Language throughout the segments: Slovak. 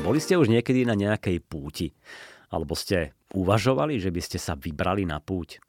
Boli ste už niekedy na nejakej púti? Alebo ste uvažovali, že by ste sa vybrali na púť?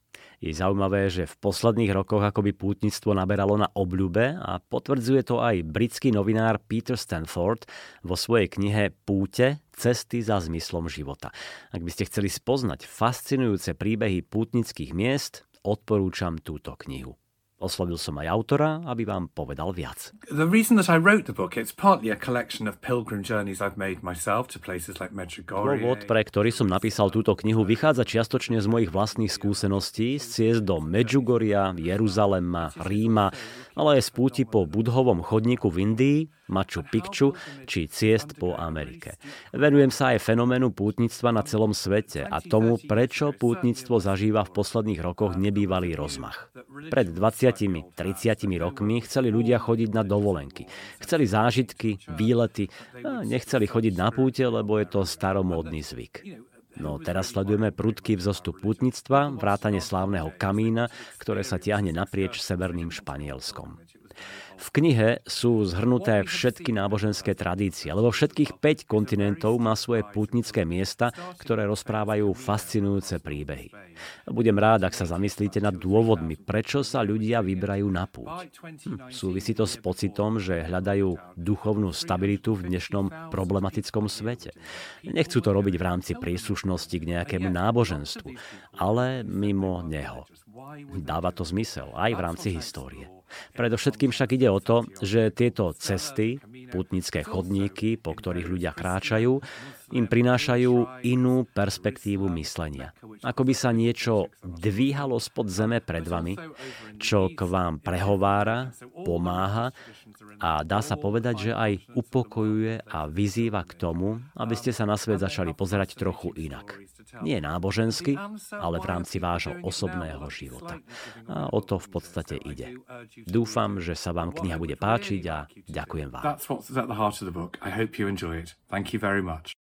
Je zaujímavé, že v posledných rokoch akoby pútnictvo naberalo na obľube a potvrdzuje to aj britský novinár Peter Stanford vo svojej knihe Púte cesty za zmyslom života. Ak by ste chceli spoznať fascinujúce príbehy pútnických miest, odporúčam túto knihu. Oslovil som aj autora, aby vám povedal viac. The reason that I wrote the book, it's partly a collection of pilgrim journeys I've made myself to places like Medjugorje. Dôvod, pre ktorý som napísal túto knihu, vychádza čiastočne z mojich vlastných skúseností z ciest do Medjugoria, Jeruzalema, Ríma, ale aj z púti po budhovom chodníku v Indii, Machu Picchu či ciest po Amerike. Venujem sa aj fenoménu pútnictva na celom svete a tomu, prečo pútnictvo zažíva v posledných rokoch nebývalý rozmach. Pred 20-30 rokmi chceli ľudia chodiť na dovolenky. Chceli zážitky, výlety a nechceli chodiť na púte, lebo je to staromódny zvyk. No teraz sledujeme prudký vzostup pútnictva, vrátane slávneho kamína, ktoré sa tiahne naprieč severným Španielskom. V knihe sú zhrnuté všetky náboženské tradície, lebo všetkých 5 kontinentov má svoje pútnické miesta, ktoré rozprávajú fascinujúce príbehy. Budem rád, ak sa zamyslíte nad dôvodmi, prečo sa ľudia vybrajú na púť. Hm, súvisí to s pocitom, že hľadajú duchovnú stabilitu v dnešnom problematickom svete. Nechcú to robiť v rámci príslušnosti k nejakému náboženstvu, ale mimo neho. Dáva to zmysel aj v rámci histórie. Predovšetkým však ide o to, že tieto cesty, putnické chodníky, po ktorých ľudia kráčajú, im prinášajú inú perspektívu myslenia. Ako by sa niečo dvíhalo spod zeme pred vami, čo k vám prehovára, pomáha a dá sa povedať, že aj upokojuje a vyzýva k tomu, aby ste sa na svet začali pozerať trochu inak. Nie nábožensky, ale v rámci vášho osobného života. A o to v podstate ide. Dúfam, že sa vám kniha bude páčiť a ďakujem vám.